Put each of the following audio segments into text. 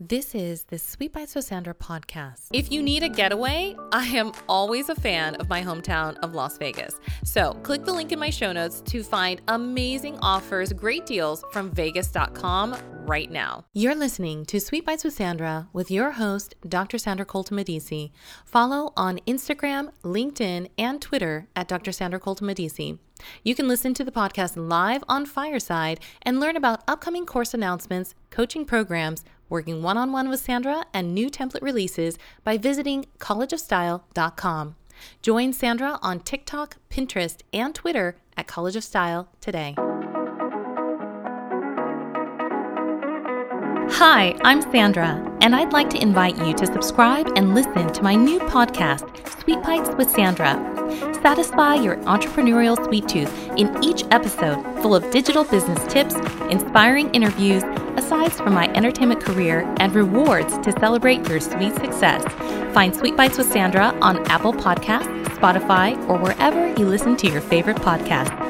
This is the Sweet Bites with Sandra podcast. If you need a getaway, I am always a fan of my hometown of Las Vegas. So click the link in my show notes to find amazing offers, great deals from Vegas.com right now. You're listening to Sweet Bites with Sandra with your host, Dr. Sandra Colton Medici. Follow on Instagram, LinkedIn, and Twitter at Dr. Sandra Colton Medici. You can listen to the podcast live on Fireside and learn about upcoming course announcements, coaching programs, working one on one with Sandra, and new template releases by visiting collegeofstyle.com. Join Sandra on TikTok, Pinterest, and Twitter at College of Style today. Hi, I'm Sandra, and I'd like to invite you to subscribe and listen to my new podcast, Sweet Bites with Sandra. Satisfy your entrepreneurial sweet tooth in each episode, full of digital business tips, inspiring interviews, asides from my entertainment career, and rewards to celebrate your sweet success. Find Sweet Bites with Sandra on Apple Podcasts, Spotify, or wherever you listen to your favorite podcasts.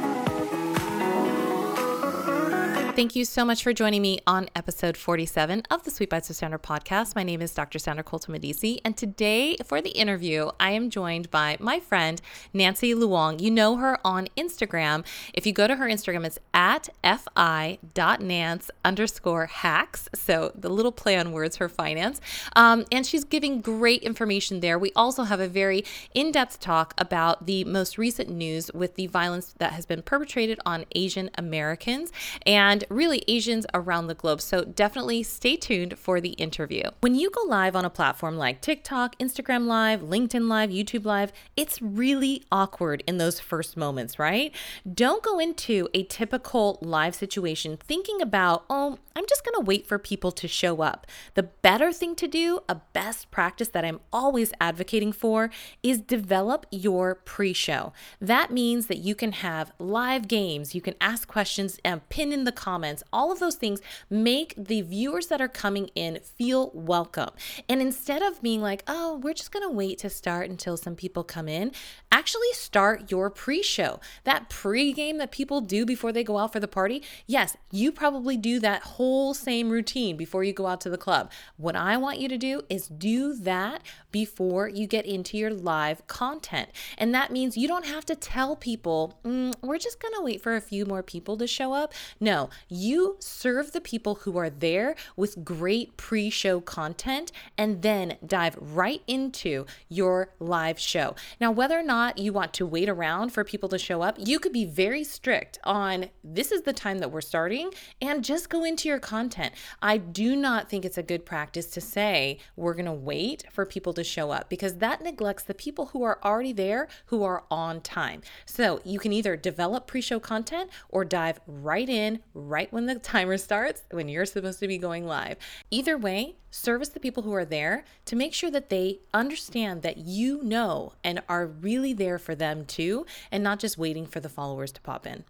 Thank you so much for joining me on episode 47 of the Sweet Bites with Sandra podcast. My name is Dr. Sandra Colton Medici, and today for the interview, I am joined by my friend Nancy Luong. You know her on Instagram. If you go to her Instagram, it's at fi.nance underscore hacks. So the little play on words for finance. Um, and she's giving great information there. We also have a very in depth talk about the most recent news with the violence that has been perpetrated on Asian Americans. And really Asians around the globe. So definitely stay tuned for the interview. When you go live on a platform like TikTok, Instagram Live, LinkedIn Live, YouTube Live, it's really awkward in those first moments, right? Don't go into a typical live situation thinking about, oh, I'm just going to wait for people to show up. The better thing to do, a best practice that I'm always advocating for, is develop your pre show. That means that you can have live games, you can ask questions and pin in the comments comments, all of those things make the viewers that are coming in feel welcome. And instead of being like, oh, we're just going to wait to start until some people come in, actually start your pre show. That pre game that people do before they go out for the party. Yes, you probably do that whole same routine before you go out to the club. What I want you to do is do that before you get into your live content. And that means you don't have to tell people, mm, we're just going to wait for a few more people to show up. No, you serve the people who are there with great pre show content and then dive right into your live show. Now, whether or not you want to wait around for people to show up, you could be very strict on this is the time that we're starting and just go into your content. I do not think it's a good practice to say we're going to wait for people to show up because that neglects the people who are already there who are on time. So you can either develop pre show content or dive right in, right when the timer starts, when you're supposed to be going live. Either way, service the people who are there to make sure that they understand that you know and are really there for them too, and not just waiting for the followers to pop in.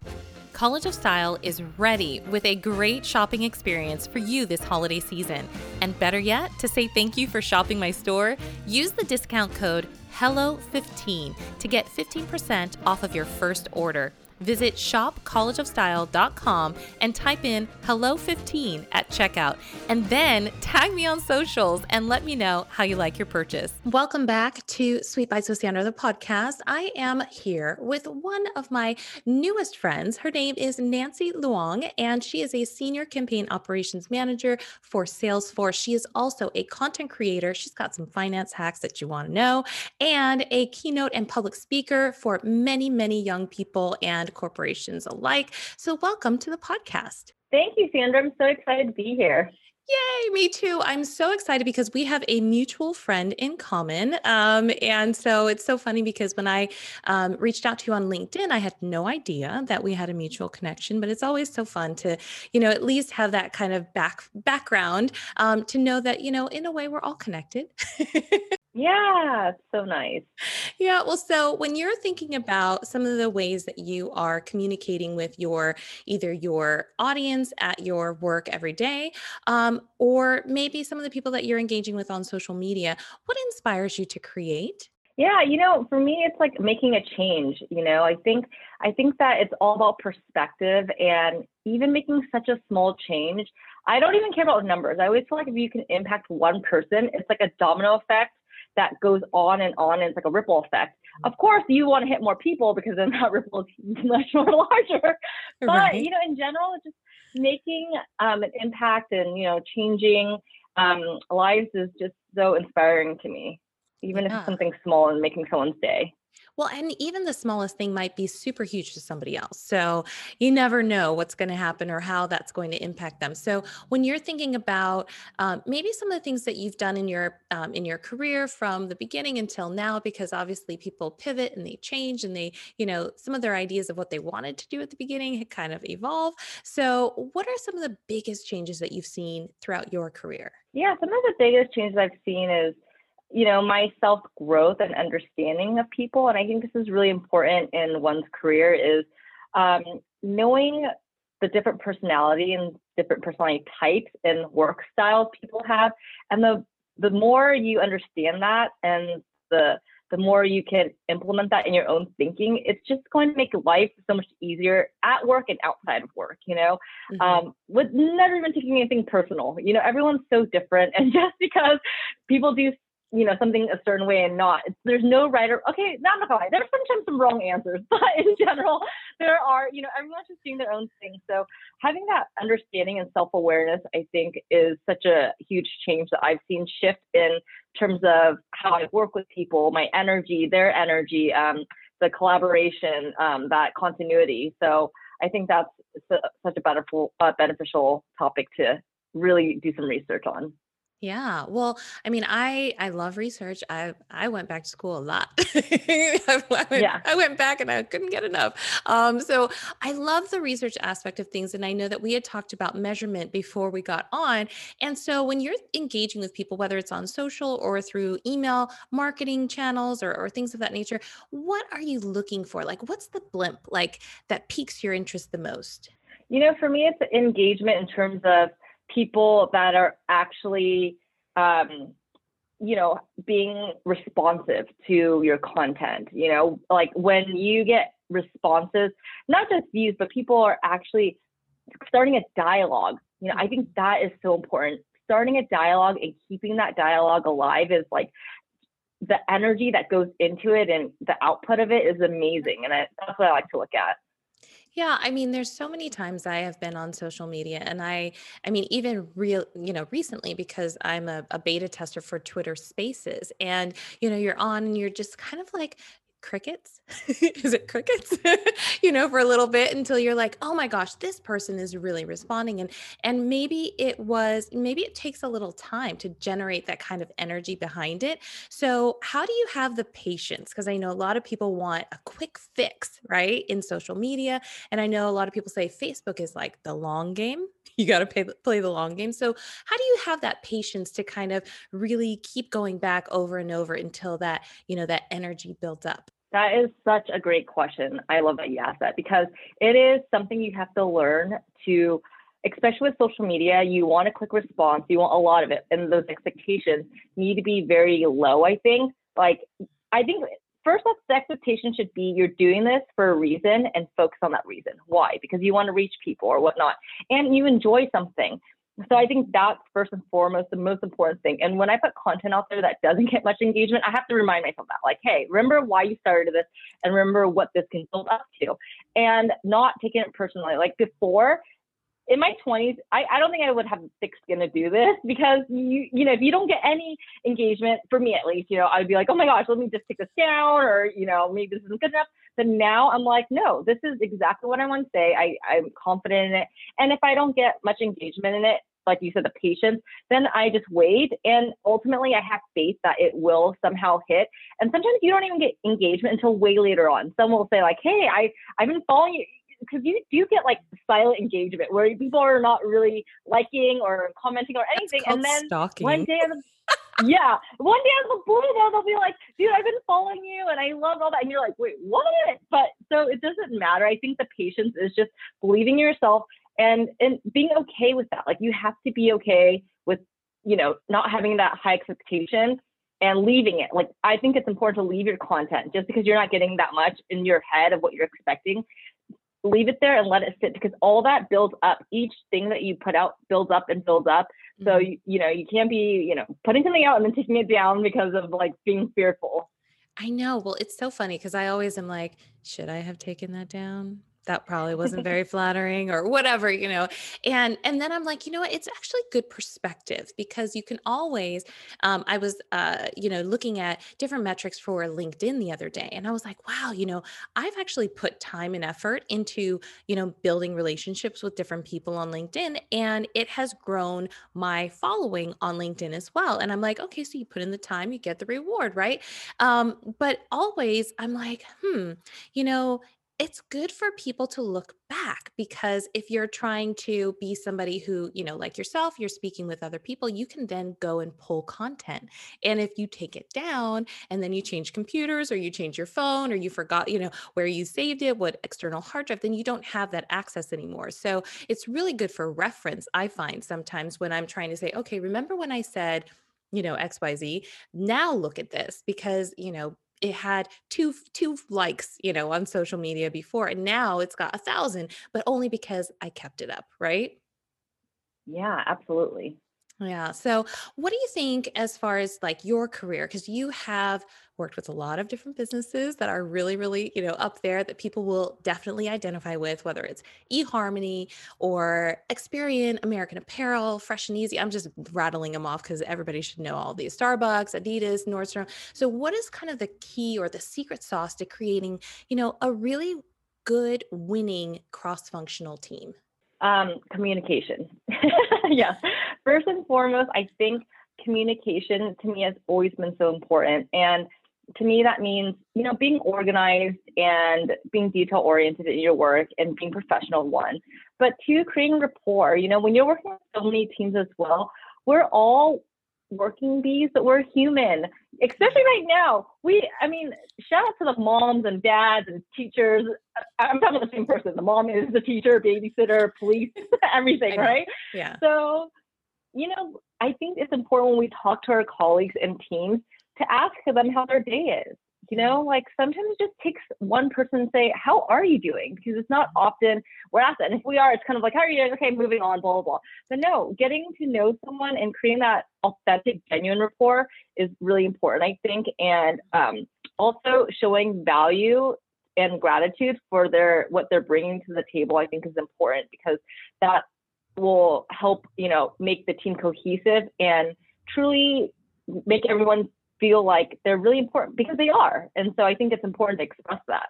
College of Style is ready with a great shopping experience for you this holiday season. And better yet, to say thank you for shopping my store, use the discount code HELLO15 to get 15% off of your first order. Visit shopcollegeofstyle.com and type in hello15 at checkout and then tag me on socials and let me know how you like your purchase. Welcome back to Sweet Bites with Sandra, the podcast. I am here with one of my newest friends. Her name is Nancy Luong, and she is a senior campaign operations manager for Salesforce. She is also a content creator. She's got some finance hacks that you want to know, and a keynote and public speaker for many, many young people and and corporations alike. So, welcome to the podcast. Thank you, Sandra. I'm so excited to be here. Yay, me too. I'm so excited because we have a mutual friend in common. Um, and so it's so funny because when I um, reached out to you on LinkedIn, I had no idea that we had a mutual connection, but it's always so fun to, you know, at least have that kind of back background um, to know that, you know, in a way we're all connected. Yeah, so nice. Yeah, well, so when you're thinking about some of the ways that you are communicating with your either your audience at your work every day, um, or maybe some of the people that you're engaging with on social media, what inspires you to create? Yeah, you know, for me it's like making a change, you know. I think I think that it's all about perspective and even making such a small change I don't even care about numbers. I always feel like if you can impact one person, it's like a domino effect that goes on and on. And it's like a ripple effect. Of course, you want to hit more people because then that ripple is much more larger. But right. you know, in general, just making um, an impact and you know changing um, lives is just so inspiring to me. Even yeah. if it's something small and making someone's day. Well, and even the smallest thing might be super huge to somebody else. So you never know what's going to happen or how that's going to impact them. So when you're thinking about um, maybe some of the things that you've done in your um, in your career from the beginning until now, because obviously people pivot and they change and they, you know, some of their ideas of what they wanted to do at the beginning kind of evolve. So what are some of the biggest changes that you've seen throughout your career? Yeah, some of the biggest changes I've seen is you know, my self growth and understanding of people. And I think this is really important in one's career is um, knowing the different personality and different personality types and work styles people have. And the the more you understand that and the the more you can implement that in your own thinking, it's just going to make life so much easier at work and outside of work, you know, mm-hmm. um, with never even taking anything personal. You know, everyone's so different. And just because people do you know something a certain way and not there's no right or okay not gonna lie there's sometimes some wrong answers but in general there are you know everyone's just doing their own thing. So having that understanding and self-awareness i think is such a huge change that i've seen shift in terms of how i work with people my energy their energy um, the collaboration um, that continuity. So i think that's such a beneficial uh, beneficial topic to really do some research on yeah. Well, I mean, I I love research. I I went back to school a lot. I went, yeah. I went back and I couldn't get enough. Um, so I love the research aspect of things, and I know that we had talked about measurement before we got on. And so when you're engaging with people, whether it's on social or through email marketing channels or, or things of that nature, what are you looking for? Like, what's the blimp like that piques your interest the most? You know, for me, it's engagement in terms of people that are actually um, you know being responsive to your content you know? Like when you get responses not just views but people are actually starting a dialogue you know? I think that is so important. Starting a dialogue and keeping that dialogue alive is like the energy that goes into it and the output of it is amazing and I, that's what i like to look at yeah, I mean, there's so many times I have been on social media and I I mean, even real, you know, recently because I'm a, a beta tester for Twitter Spaces and you know, you're on and you're just kind of like crickets? Is it crickets? You know for a little bit until you're like oh my gosh this person is really responding and and maybe it was maybe it takes a little time to generate that kind of energy behind it. So how do you have the patience? Because i know a lot of people want a quick fix right in social media and i know a lot of people say facebook is like the long game you got to play the long game so how do you have that patience to kind of really keep going back over and over until that you know that energy built up that is such a great question. I love that you asked that because it is something you have to learn to, especially with social media, you want a quick response, you want a lot of it, and those expectations need to be very low, I think. Like, I think first off, the expectation should be you're doing this for a reason and focus on that reason. Why? Because you want to reach people or whatnot, and you enjoy something. So I think that's first and foremost the most important thing. And when I put content out there that doesn't get much engagement, I have to remind myself that, like, hey, remember why you started this and remember what this can build up to and not taking it personally. Like before, in my 20s, I, I don't think I would have thick skin to do this because you you know if you don't get any engagement for me at least, you know I'd be like, oh my gosh, let me just take this down or you know maybe this isn't good enough. But now I'm like, no, this is exactly what I want to say. I I'm confident in it, and if I don't get much engagement in it, like you said, the patience, then I just wait. And ultimately, I have faith that it will somehow hit. And sometimes you don't even get engagement until way later on. Someone will say, like, hey, I, I've been following you. Because you do get like silent engagement where people are not really liking or commenting or anything. And then stalking. one day, yeah, one day out of the blue, though, they'll be like, dude, I've been following you and I love all that. And you're like, wait, what? But so it doesn't matter. I think the patience is just believing in yourself and and being okay with that like you have to be okay with you know not having that high expectation and leaving it like i think it's important to leave your content just because you're not getting that much in your head of what you're expecting leave it there and let it sit because all that builds up. Each thing that you put out builds up and builds up. So mm-hmm. you, you know you can't be you know putting something out and then taking it down because of like being fearful. I know. Well, it's so funny because I always am like, should I have taken that down? That probably wasn't very flattering or whatever you know and and then i'm like you know what? It's actually good perspective because you can always um, i was uh, you know looking at different metrics for linkedin the other day and i was like wow you know i've actually put time and effort into you know building relationships with different people on linkedin and it has grown my following on linkedin as well and i'm like okay so you put in the time you get the reward right? Um, but always i'm like hmm you know it's good for people to look back because if you're trying to be somebody who, you know, like yourself, you're speaking with other people, you can then go and pull content. And if you take it down and then you change computers or you change your phone or you forgot, you know, where you saved it, what external hard drive, then you don't have that access anymore. So it's really good for reference, I find sometimes when I'm trying to say, okay, remember when I said, you know xyz now look at this because you know it had two two likes you know on social media before and now it's got a thousand but only because i kept it up right? Yeah absolutely yeah. So, what do you think as far as like your career? Because you have worked with a lot of different businesses that are really, really, you know, up there that people will definitely identify with, whether it's eHarmony or Experian, American Apparel, Fresh and Easy. I'm just rattling them off because everybody should know all these Starbucks, Adidas, Nordstrom. So, what is kind of the key or the secret sauce to creating, you know, a really good winning cross functional team? Um, communication. yeah. First and foremost, I think communication to me has always been so important. And to me, that means, you know, being organized and being detail oriented in your work and being professional, one. But two, creating rapport. You know, when you're working with so many teams as well, we're all working bees, but we're human. Especially right now. We, I mean, shout out to the moms and dads and teachers. I'm talking the same person. The mom is the teacher, babysitter, police, everything, right? Yeah. So, you know, I think it's important when we talk to our colleagues and teams to ask them how their day is. You know, like sometimes it just takes one person to say, How are you doing? Because it's not often we're asked that. And if we are, it's kind of like, How are you doing? Okay, moving on, blah, blah, blah. But no, getting to know someone and creating that authentic, genuine rapport is really important, I think. And um, also showing value and gratitude for their what they're bringing to the table, I think is important because that will help, you know, make the team cohesive and truly make everyone feel like they're really important because they are. And so I think it's important to express that.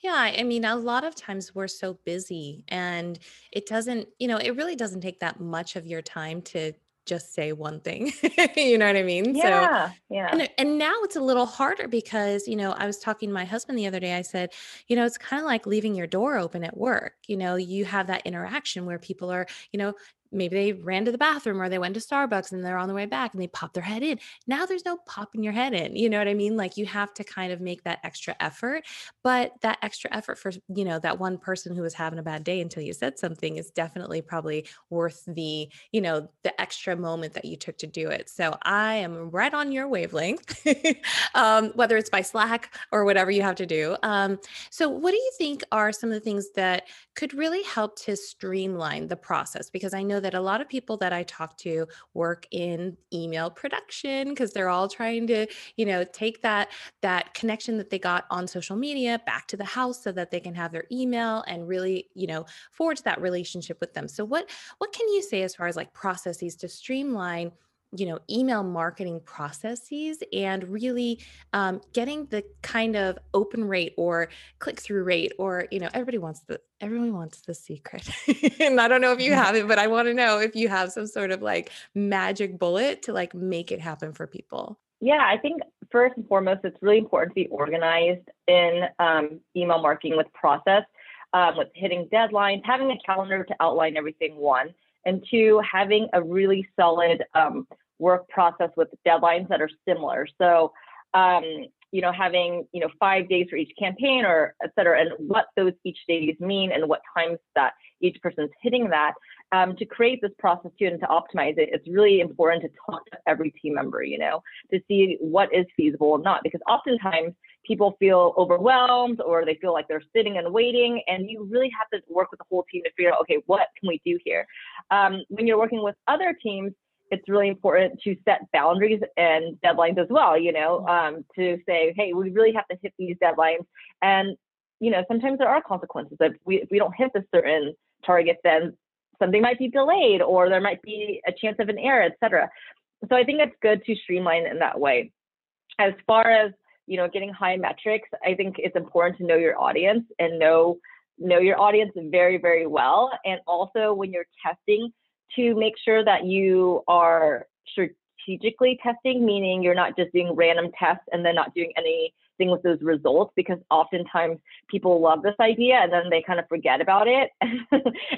Yeah, I mean, a lot of times we're so busy and it doesn't, you know, it really doesn't take that much of your time to just say one thing. you know what I mean? Yeah. So, yeah. And, and now it's a little harder because, you know, I was talking to my husband the other day. I said, you know, it's kind of like leaving your door open at work. You know, you have that interaction where people are, you know, maybe they ran to the bathroom or they went to Starbucks and they're on the way back and they pop their head in. Now there's no popping your head in. You know what I mean? Like you have to kind of make that extra effort. But that extra effort for, you know, that one person who was having a bad day until you said something is definitely probably worth the, you know, the extra moment that you took to do it. So I am right on your wavelength, um, whether it's by Slack or whatever you have to do. Um, so what do you think are some of the things that could really help to streamline the process? Because I know that a lot of people that I talk to work in email production because they're all trying to, you know, take that that connection that they got on social media back to the house so that they can have their email and really, you know, forge that relationship with them. So what what can you say as far as like processes to streamline you know email marketing processes and really um, getting the kind of open rate or click through rate or you know everybody wants the everyone wants the secret. And i don't know if you have it but i want to know if you have some sort of like magic bullet to like make it happen for people. Yeah i think first and foremost it's really important to be organized in um, email marketing with process um, with hitting deadlines having a calendar to outline everything one and two, having a really solid um, work process with deadlines that are similar. So, um, you know, having, you know, five days for each campaign or et cetera, and what those each days mean and what times that each person's hitting that. Um, to create this process too and to optimize it, it's really important to talk to every team member, you know, to see what is feasible and not. Because oftentimes people feel overwhelmed or they feel like they're sitting and waiting. And you really have to work with the whole team to figure out, okay, what can we do here? Um, when you're working with other teams, it's really important to set boundaries and deadlines as well, you know, um, to say, hey, we really have to hit these deadlines. And, you know, sometimes there are consequences. If we, if we don't hit the certain target, then something might be delayed or there might be a chance of an error, et cetera. So I think it's good to streamline in that way. As far as you know, getting high metrics, I think it's important to know your audience and know know your audience very, very well. And also when you're testing, to make sure that you are strategically testing, meaning you're not just doing random tests and then not doing anything with those results, because oftentimes people love this idea and then they kind of forget about it. and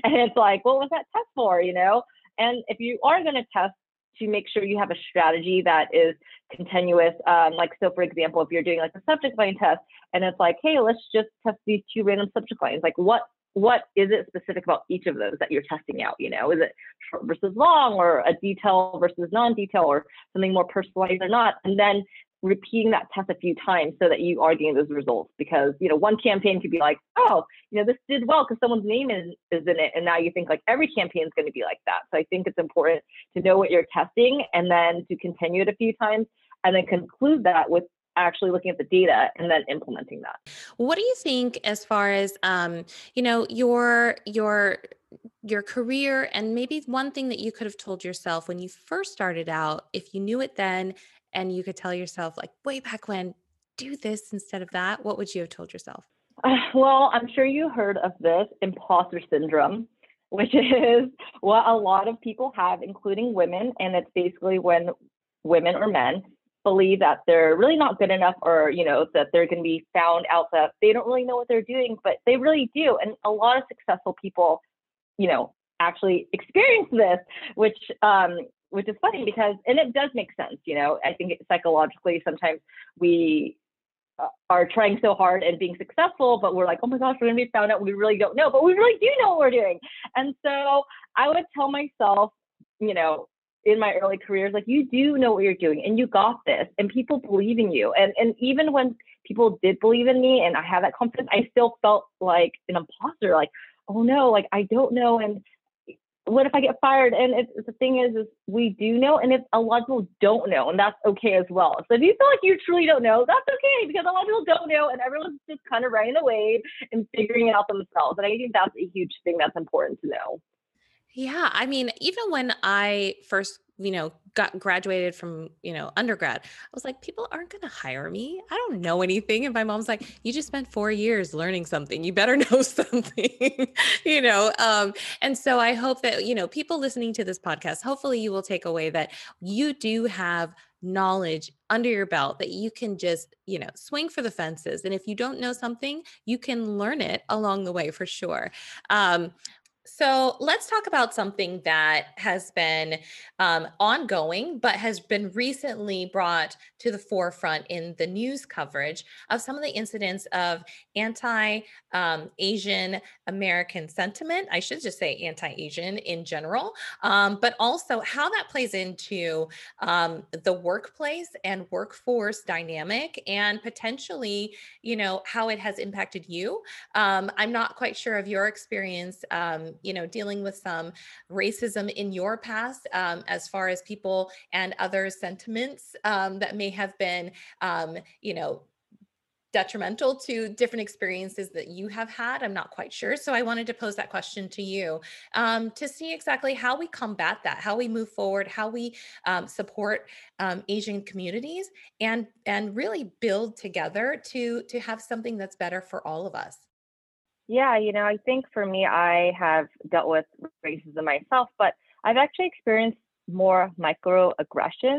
it's like, what was that test for, you know? And if you are going to test, to make sure you have a strategy that is continuous. Um, like, so for example, if you're doing like a subject line test and it's like, hey, let's just test these two random subject lines, like what what is it specific about each of those that you're testing out? You know, is it short versus long or a detail versus non-detail or something more personalized or not? And then repeating that test a few times so that you are getting those results because you know one campaign could be like oh you know this did well because someone's name is, is in it and now you think like every campaign is going to be like that so i think it's important to know what you're testing and then to continue it a few times and then conclude that with actually looking at the data and then implementing that. What do you think as far as um, you know your your your career and maybe one thing that you could have told yourself when you first started out if you knew it then and you could tell yourself like way back when do this instead of that what would you have told yourself uh, well i'm sure you heard of this imposter syndrome which is what a lot of people have including women and it's basically when women or men believe that they're really not good enough or you know that they're going to be found out that they don't really know what they're doing but they really do. And a lot of successful people you know actually experience this which um which is funny because and it does make sense you know i think psychologically sometimes we uh, are trying so hard and being successful but we're like oh my gosh we're going to be found out. We really don't know but we really do know what we're doing. And so i would tell myself you know in my early careers like you do know what you're doing and you got this and people believe in you and and even when people did believe in me and i have that confidence i still felt like an imposter like oh no like i don't know and what if I get fired? And it's, the thing is, is we do know, and if a lot of people don't know, and that's okay as well. So if you feel like you truly don't know, that's okay because a lot of people don't know, and everyone's just kind of riding the wave and figuring it out themselves. And I think that's a huge thing that's important to know. Yeah, I mean, even when I first, you know, got graduated from, you know, undergrad, I was like, people aren't going to hire me. I don't know anything. And my mom's like, you just spent four years learning something. You better know something, you know? Um, and so I hope that, you know, people listening to this podcast, hopefully you will take away that you do have knowledge under your belt that you can just, you know, swing for the fences. And if you don't know something, you can learn it along the way for sure. Um, so let's talk about something that has been um, ongoing, but has been recently brought to the forefront in the news coverage of some of the incidents of anti um, Asian American sentiment. I should just say anti Asian in general, um, but also how that plays into um, the workplace and workforce dynamic and potentially, you know, how it has impacted you. Um, I'm not quite sure of your experience um, you know, dealing with some racism in your past um, as far as people and other sentiments um, that may have been, um, you know, detrimental to different experiences that you have had? I'm not quite sure. So I wanted to pose that question to you um, to see exactly how we combat that, how we move forward, how we um, support um, Asian communities, and and really build together to to have something that's better for all of us. Yeah, you know, I think for me, I have dealt with racism myself, but I've actually experienced more microaggression,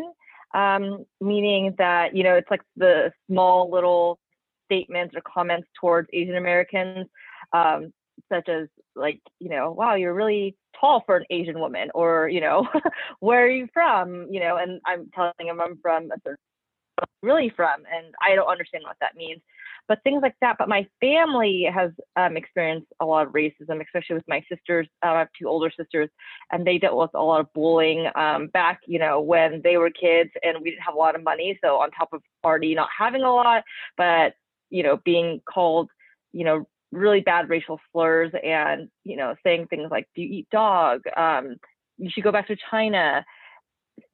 um, meaning that, you know, it's like the small little statements or comments towards Asian Americans, um, such as, like, you know, wow, you're really tall for an Asian woman, or, you know, where are you from? You know, and I'm telling them I'm from a certain really from and i don't understand what that means but things like that. But my family has um, experienced a lot of racism, especially with my sisters. Uh, I have two older sisters, and they dealt with a lot of bullying um, back, you know, when they were kids, and we didn't have a lot of money. So on top of already not having a lot, but you know, being called, you know, really bad racial slurs and, you know, saying things like, do you eat dog? Um, you should go back to China.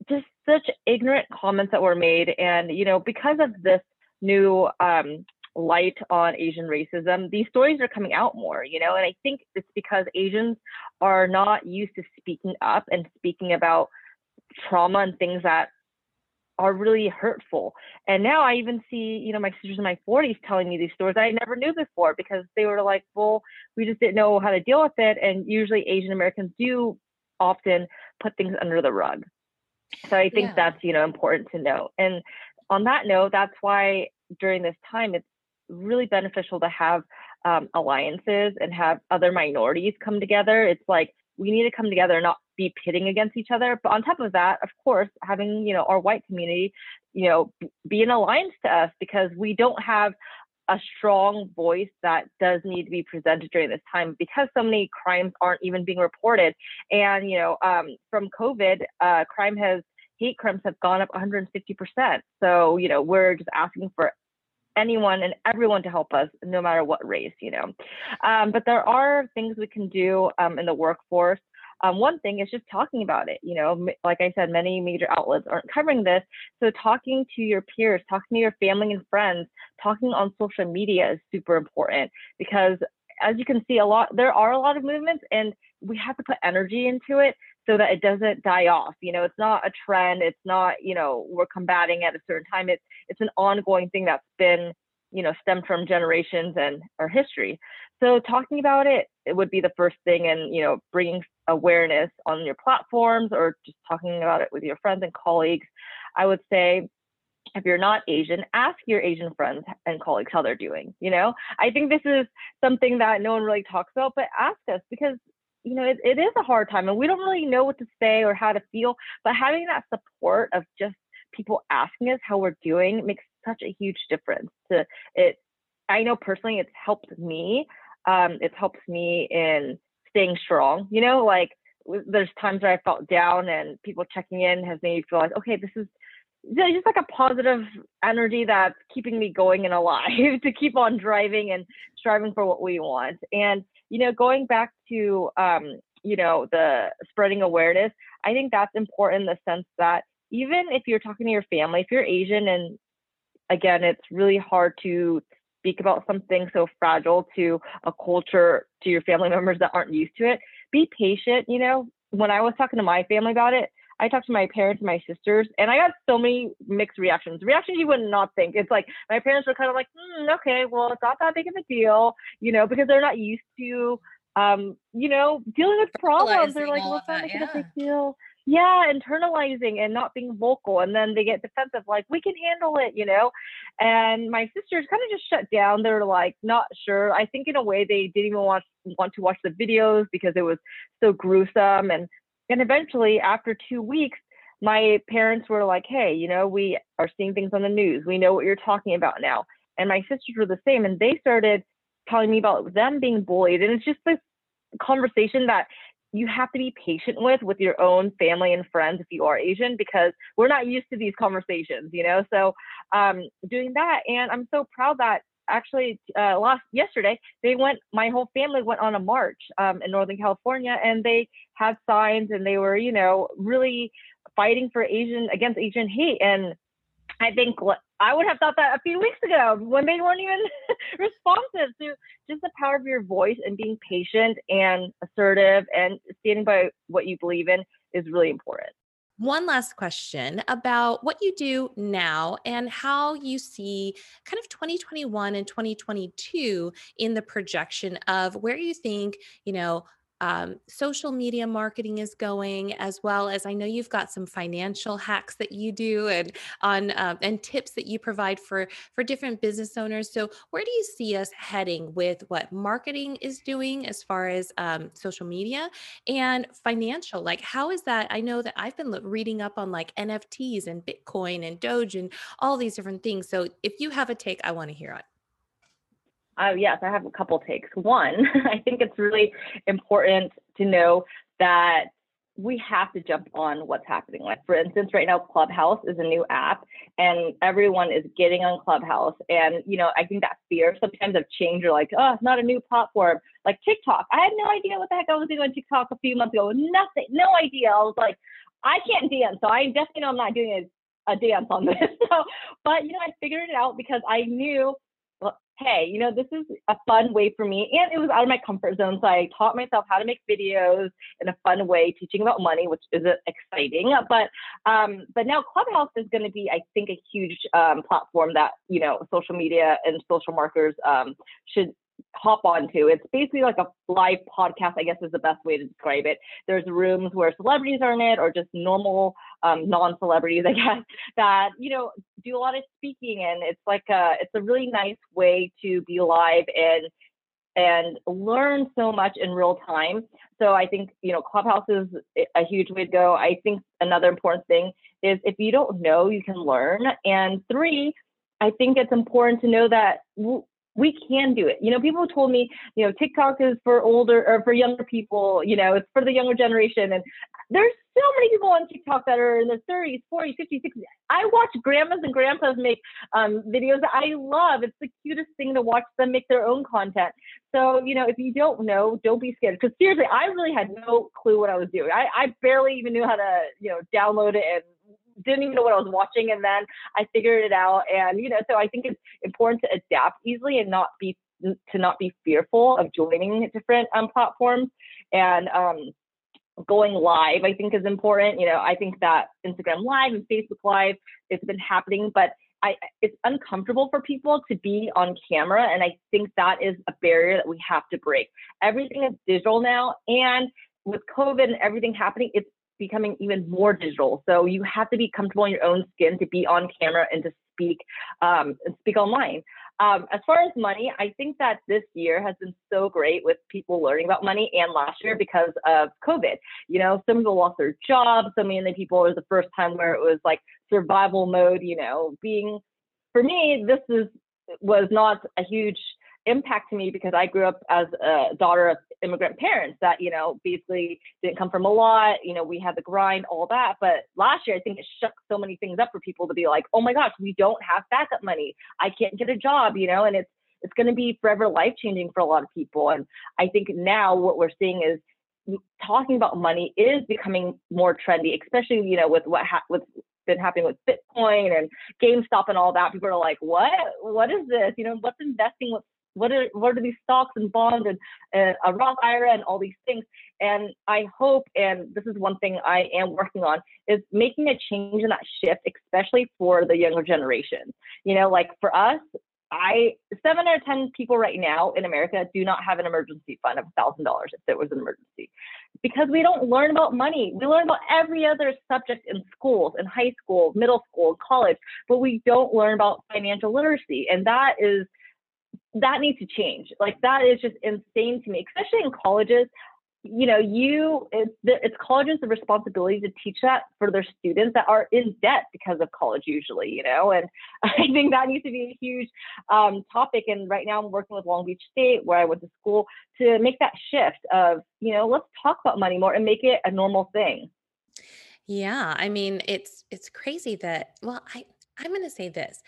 Just such ignorant comments that were made. And, you know, because of this new um, light on Asian racism, these stories are coming out more, you know, and I think it's because Asians are not used to speaking up and speaking about trauma and things that are really hurtful. And now I even see, you know, my sisters in my 40s telling me these stories I never knew before because they were like, well, we just didn't know how to deal with it. And usually Asian Americans do often put things under the rug. So I think yeah. that's, you know, important to know. And on that note, that's why during this time, it's really beneficial to have um, alliances and have other minorities come together. It's like we need to come together and not be pitting against each other. But on top of that, of course, having you know our white community, you know, be an alliance to us because we don't have a strong voice that does need to be presented during this time because so many crimes aren't even being reported. And you know, um, from COVID, uh, crime has hate crimes have gone up 150%. So you know, we're just asking for anyone and everyone to help us, no matter what race, you know. Um, but there are things we can do um, in the workforce. Um, one thing is just talking about it. You know, like I said, many major outlets aren't covering this. So talking to your peers, talking to your family and friends, talking on social media is super important because as you can see a lot there are a lot of movements and we have to put energy into it so that it doesn't die off you know it's not a trend it's not you know we're combating at a certain time it's it's an ongoing thing that's been you know stemmed from generations and our history so talking about it it would be the first thing and you know bringing awareness on your platforms or just talking about it with your friends and colleagues i would say if you're not Asian, ask your Asian friends and colleagues how they're doing. You know, I think this is something that no one really talks about, but ask us because you know, it, it is a hard time and we don't really know what to say or how to feel, but having that support of just people asking us how we're doing makes such a huge difference to it. I know personally it's helped me. Um, it's helped me in staying strong, you know, like there's times where I felt down and people checking in has made me feel like, okay, this is just like a positive energy that's keeping me going and alive to keep on driving and striving for what we want. And you know, going back to um, you know the spreading awareness, I think that's important in the sense that even if you're talking to your family, if you're Asian, and again, it's really hard to speak about something so fragile to a culture to your family members that aren't used to it. Be patient. You know, when I was talking to my family about it, I talked to my parents and my sisters, and I got so many mixed reactions. Reactions you would not think. It's like my parents were kind of like, mm, okay, well, it's not that big of a deal, you know, because they're not used to, um, you know, dealing with problems. They're like, well, it's not making yeah. a big deal. Yeah, internalizing and not being vocal, and then they get defensive, like we can handle it, you know. And my sisters kind of just shut down. They're like not sure. I think in a way they didn't even want want to watch the videos because it was so gruesome and and eventually, after two weeks, my parents were like, hey, you know, we are seeing things on the news. We know what you're talking about now. And my sisters were the same. And they started telling me about them being bullied. And it's just this conversation that you have to be patient with with your own family and friends if you are Asian because we're not used to these conversations, you know. So um, doing that, and I'm so proud that actually uh, last yesterday they went my whole family went on a march um, in northern california and they had signs and they were you know really fighting for asian against asian hate and i think i would have thought that a few weeks ago when they weren't even responsive to just the power of your voice and being patient and assertive and standing by what you believe in is really important one last question about what you do now and how you see kind of 2021 and 2022 in the projection of where you think, you know, um, social media marketing is going, as well as I know you've got some financial hacks that you do and on um, and tips that you provide for for different business owners. So where do you see us heading with what marketing is doing as far as um, social media and financial? Like how is that? I know that I've been reading up on like NFTs and Bitcoin and Doge and all these different things. So if you have a take, I want to hear it. Uh, yes, I have a couple takes. One, I think it's really important to know that we have to jump on what's happening. Like for instance, right now Clubhouse is a new app and everyone is getting on Clubhouse. And you know, I think that fear sometimes of change, you're like, oh, it's not a new platform. Like TikTok. I had no idea what the heck I was doing on TikTok a few months ago. Nothing, no idea. I was like, I can't dance, so I definitely know I'm not doing a, a dance on this. So, but you know, I figured it out because I knew hey, you know, this is a fun way for me. And it was out of my comfort zone. So I taught myself how to make videos in a fun way, teaching about money, which is exciting. But um, but now Clubhouse is going to be, I think, a huge um, platform that, you know, social media and social marketers um, should hop onto. It's basically like a live podcast, I guess is the best way to describe it. There's rooms where celebrities are in it or just normal um, non-celebrities, I guess, that, you know, do a lot of speaking and it's like a, it's a really nice way to be live and and learn so much in real time. So I think, you know, Clubhouse is a huge way to go. I think another important thing is if you don't know, you can learn. And three, I think it's important to know that we can do it. You know, people told me, you know, TikTok is for older or for younger people, you know, it's for the younger generation. And there's so many people on TikTok that are in their 30s, 40s, 50s, 60s. I watch grandmas and grandpas make um, videos that I love. It's the cutest thing to watch them make their own content. So, you know, if you don't know, don't be scared. Because seriously, I really had no clue what I was doing. I, I barely even knew how to, you know, download it and didn't even know what I was watching, and then I figured it out. And you know, so I think it's important to adapt easily and not be to not be fearful of joining different um, platforms and um, going live. I think is important. You know, I think that Instagram Live and Facebook Live it's been happening, but I, it's uncomfortable for people to be on camera. And I think that is a barrier that we have to break. Everything is digital now. And with COVID and everything happening, it's becoming even more digital. So you have to be comfortable in your own skin to be on camera and to speak um, and speak online. Um, as far as money, I think that this year has been so great with people learning about money and last year because of COVID. You know, some people lost their jobs. So many people it was the first time where it was like survival mode, you know, being for me, this is was not a huge impact to me because I grew up as a daughter of immigrant parents that, you know, basically didn't come from a lot. You know, we had the grind, all that. But last year, I think it shook so many things up for people to be like, oh my gosh, we don't have backup money. I can't get a job, you know, and it's, it's going to be forever life changing for a lot of people. And I think now what we're seeing is talking about money is becoming more trendy, especially, you know, with what ha- with been happening with Bitcoin and GameStop and all that. People are like, what? What is this? You know, what's investing? What's what are what are these stocks and bonds and uh, a Roth IRA and all these things? And I hope, and this is one thing I am working on, is making a change in that shift, especially for the younger generation. You know, like for us, I seven out of ten people right now in America do not have an emergency fund of thousand dollars if there was an emergency, because we don't learn about money. We learn about every other subject in schools, in high school, middle school, college, but we don't learn about financial literacy, and that is that needs to change. Like that is just insane to me, especially in colleges. You know, you it's it's colleges' the responsibility to teach that for their students that are in debt because of college usually. You know, and I think that needs to be a huge um, topic. And right now, I'm working with Long Beach State, where I went to school, to make that shift of you know, let's talk about money more and make it a normal thing. Yeah, I mean, it's it's crazy that well, I I'm going to say this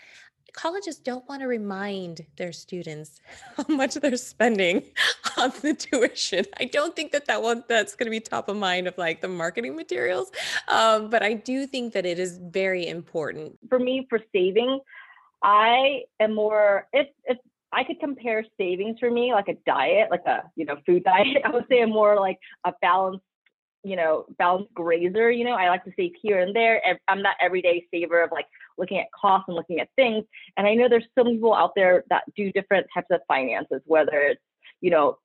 colleges don't want to remind their students how much they're spending on the tuition. I don't think that that one that's going to be top of mind of like the marketing materials, um, but I do think that it is very important. For me, for saving, I am more if if I could compare savings for me like a diet, like a you know food diet. I would say I'm more like a balanced you know, balanced grazer. You know, I like to save here and there. I'm not everyday saver of like looking at costs and looking at things. And I know there's some people out there that do different types of finances, whether it's, you know,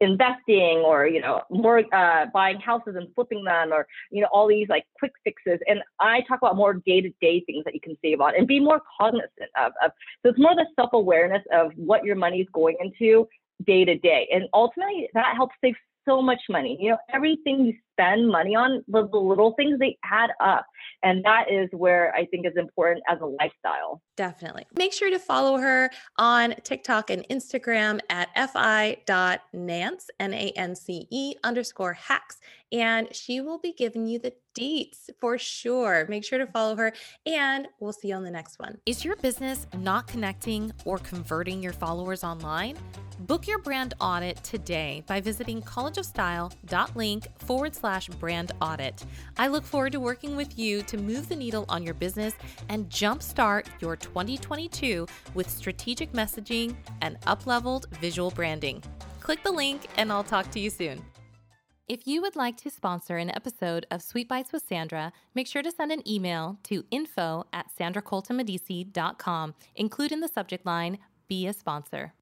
investing or you know more uh, buying houses and flipping them or you know all these like quick fixes and i talk about more day-to-day things that you can save on and be more cognizant of, of so it's more the self-awareness of what your money is going into day to day and ultimately that helps save so much money. You know, everything you spend money on, the, the little things, they add up. And that is where I think is important as a lifestyle. Definitely. Make sure to follow her on TikTok and Instagram at fi.nance, N A N C E underscore hacks. And she will be giving you the deets for sure. Make sure to follow her, and we'll see you on the next one. Is your business not connecting or converting your followers online? Book your brand audit today by visiting collegeofstyle.link forward slash brand audit. I look forward to working with you to move the needle on your business and jumpstart your 2022 with strategic messaging and upleveled visual branding. Click the link and I'll talk to you soon. If you would like to sponsor an episode of Sweet Bites with Sandra, make sure to send an email to info at sandracoltamedici.com. Include in the subject line, be a sponsor.